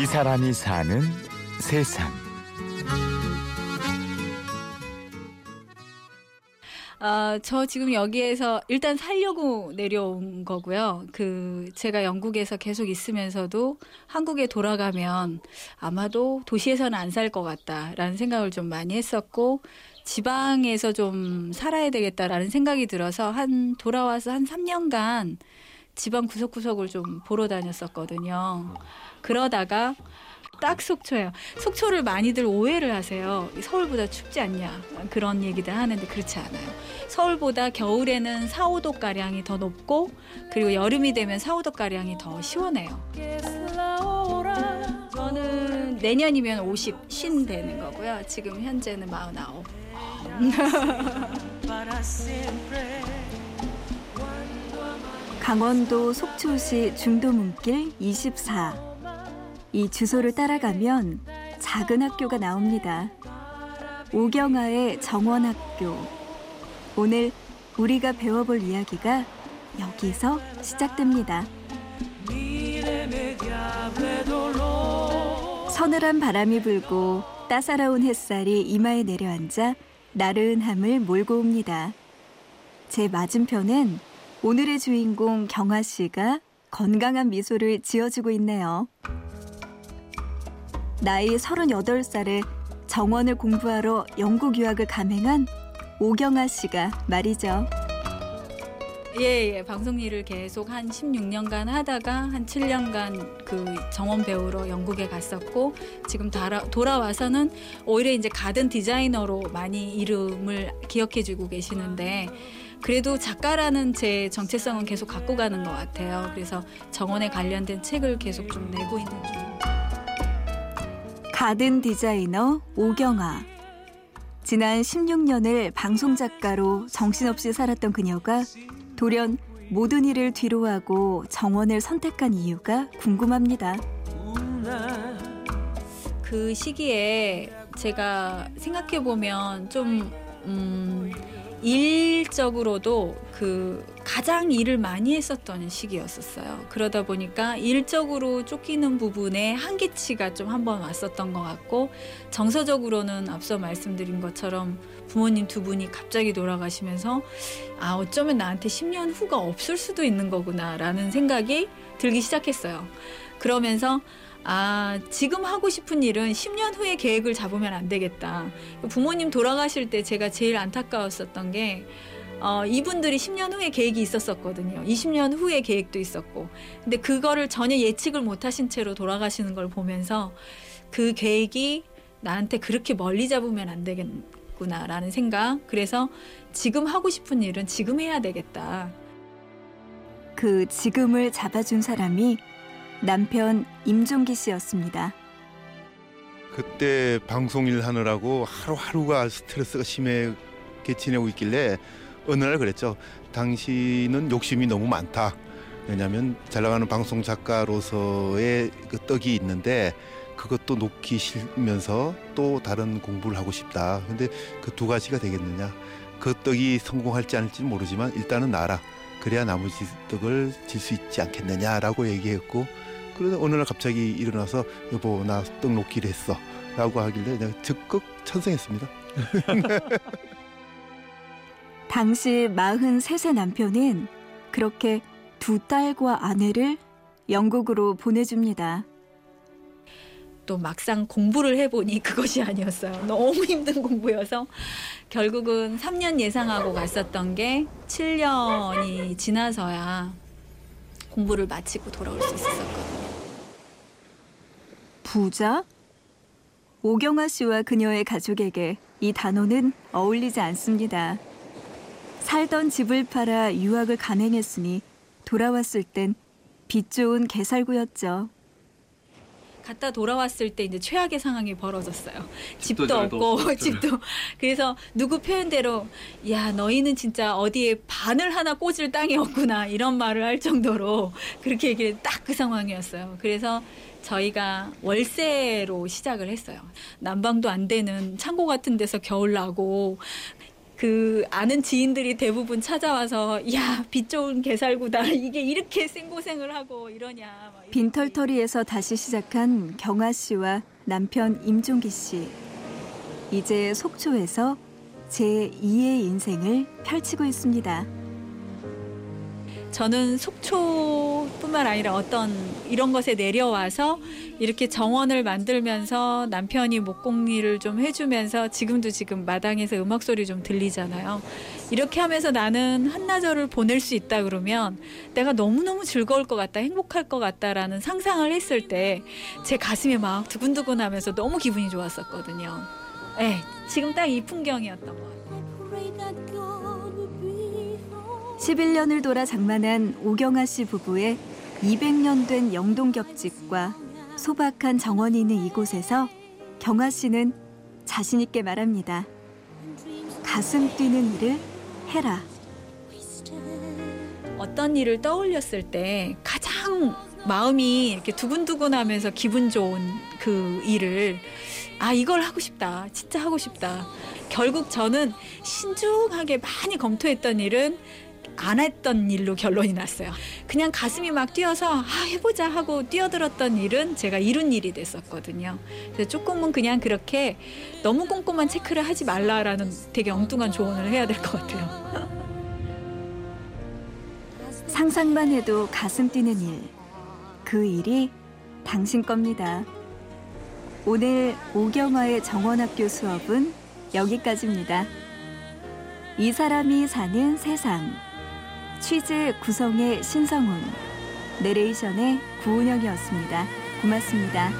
이 사람이 사는 세상. 아, 저 지금 여기에서 일단 살려고 내려온 거고요. 그 제가 영국에서 계속 있으면서도 한국에 돌아가면 아마도 도시에서는 안 살 것 같다라는 생각을 좀 많이 했었고 지방에서 좀 살아야 되겠다라는 생각이 들어서 한 돌아와서 한 3년간 지방 구석구석을 좀 보러 다녔었거든요. 그러다가 딱 속초예요. 속초를 많이들 오해를 하세요. 서울보다 춥지 않냐 그런 얘기들 하는데 그렇지 않아요. 서울보다 겨울에는 4, 5도 가량이 더 높고 그리고 여름이 되면 4, 5도 가량이 더 시원해요. 저는 내년이면 50, 신 되는 거고요. 지금 현재는 49. 강원도 속초시 중도문길 24. 이 주소를 따라가면 작은 학교가 나옵니다. 오경아의 정원학교. 오늘 우리가 배워볼 이야기가 여기서 시작됩니다. 서늘한 바람이 불고 따사로운 햇살이 이마에 내려앉아 나른함을 몰고 옵니다. 제 맞은편엔 오늘의 주인공 경아 씨가 건강한 미소를 지어주고 있네요. 나이 38살에 정원을 공부하러 영국 유학을 감행한 오경아 씨가 말이죠. 예, 예. 방송 일을 계속 한 16년간 하다가 한 7년간 그 정원 배우러 영국에 갔었고 지금 돌아, 돌아와서는 오히려 이제 가든 디자이너로 많이 이름을 기억해 주고 계시는데 그래도 작가라는 제 정체성은 계속 갖고 가는 것 같아요. 그래서 정원에 관련된 책을 계속 좀 내고 있는 중. 가든 디자이너 오경아. 지난 16년을 방송 작가로 정신없이 살았던 그녀가 돌연 모든 일을 뒤로하고 정원을 선택한 이유가 궁금합니다. 그 시기에 제가 생각해 보면 좀 음, 일적으로도 그 가장 일을 많이 했었던 시기였었어요. 그러다 보니까 일적으로 쫓기는 부분에 한계치가 좀 한번 왔었던 것 같고 정서적으로는 앞서 말씀드린 것처럼 부모님 두 분이 갑자기 돌아가시면서 아 어쩌면 나한테 10년 후가 없을 수도 있는 거구나라는 생각이 들기 시작했어요. 그러면서 아, 지금 하고 싶은 일은 10년 후에 계획을 잡으면 안 되겠다. 부모님 돌아가실 때 제가 제일 안타까웠었던 게, 어, 이분들이 10년 후에 계획이 있었었거든요. 20년 후에 계획도 있었고. 근데 그거를 전혀 예측을 못 하신 채로 돌아가시는 걸 보면서 그 계획이 나한테 그렇게 멀리 잡으면 안 되겠구나라는 생각. 그래서 지금 하고 싶은 일은 지금 해야 되겠다. 그 지금을 잡아준 사람이 남편 임종기 씨였습니다. 그때 방송 일 하느라고 하루하루가 스트레스가 심하게 지내고 있길래 어느 날 그랬죠. 당신은 욕심이 너무 많다. 왜냐하면 잘 나가는 방송 작가로서의 그 떡이 있는데 그것도 놓기 싫으면서 또 다른 공부를 하고 싶다. 근데 그 두 가지가 되겠느냐? 그 떡이 성공할지 않을지 모르지만 일단은 나라. 그래야 나머지 떡을 질 수 있지 않겠느냐라고 얘기했고 그러다 어느 날 갑자기 일어나서 여보 나 떡 놓기로 했어 라고 하길래 내가 적극 찬성했습니다. 당시 43세 남편은 그렇게 두 딸과 아내를 영국으로 보내줍니다. 또 막상 공부를 해보니 그것이 아니었어요. 너무 힘든 공부여서 결국은 3년 예상하고 갔었던 게 7년이 지나서야 공부를 마치고 돌아올 수 있었거든요. 부자? 오경아 씨와 그녀의 가족에게 이 단어는 어울리지 않습니다. 살던 집을 팔아 유학을 감행했으니 돌아왔을 땐 빚 좋은 개살구였죠. 갔다 돌아왔을 때 이제 최악의 상황이 벌어졌어요. 집도, 집도 없고 집도 그래서 누구 표현대로 야 너희는 진짜 어디에 바늘 하나 꽂을 땅이 없구나 이런 말을 할 정도로 그렇게 얘기를 딱 그 상황이었어요. 그래서 저희가 월세로 시작을 했어요. 난방도 안 되는 창고 같은 데서 겨울 나고 그 아는 지인들이 대부분 찾아와서 야빚 좋은 개살구다 이게 이렇게 생고생을 하고 이러냐. 빈털터리에서 다시 시작한 경아 씨와 남편 임종기 씨. 이제 속초에서 제2의 인생을 펼치고 있습니다. 저는 속초 뿐만 아니라 어떤 이런 것에 내려와서 이렇게 정원을 만들면서 남편이 목공일을 좀 해주면서 지금도 지금 마당에서 음악 소리 좀 들리잖아요. 이렇게 하면서 나는 한나절을 보낼 수 있다 그러면 내가 너무너무 즐거울 것 같다, 행복할 것 같다라는 상상을 했을 때 제 가슴이 막 두근두근 하면서 너무 기분이 좋았었거든요. 네, 지금 딱 이 풍경이었던 것 같아요. 11년을 돌아 장만한 오경아 씨 부부의 200년 된 영동겹집과 소박한 정원이 있는 이곳에서 경아 씨는 자신 있게 말합니다. 가슴 뛰는 일을 해라. 어떤 일을 떠올렸을 때 가장 마음이 이렇게 두근두근하면서 기분 좋은 그 일을 아 이걸 하고 싶다 진짜 하고 싶다 결국 저는 신중하게 많이 검토했던 일은 안 했던 일로 결론이 났어요 그냥 가슴이 막 뛰어서 아 해보자 하고 뛰어들었던 일은 제가 이룬 일이 됐었거든요 그래서 조금은 그냥 그렇게 너무 꼼꼼한 체크를 하지 말라라는 되게 엉뚱한 조언을 해야 될 것 같아요 상상만 해도 가슴 뛰는 일. 그 일이 당신 겁니다. 오늘 오경화의 정원학교 수업은 여기까지입니다. 이 사람이 사는 세상. 취재 구성의 신성훈. 내레이션의 구은영이었습니다. 고맙습니다.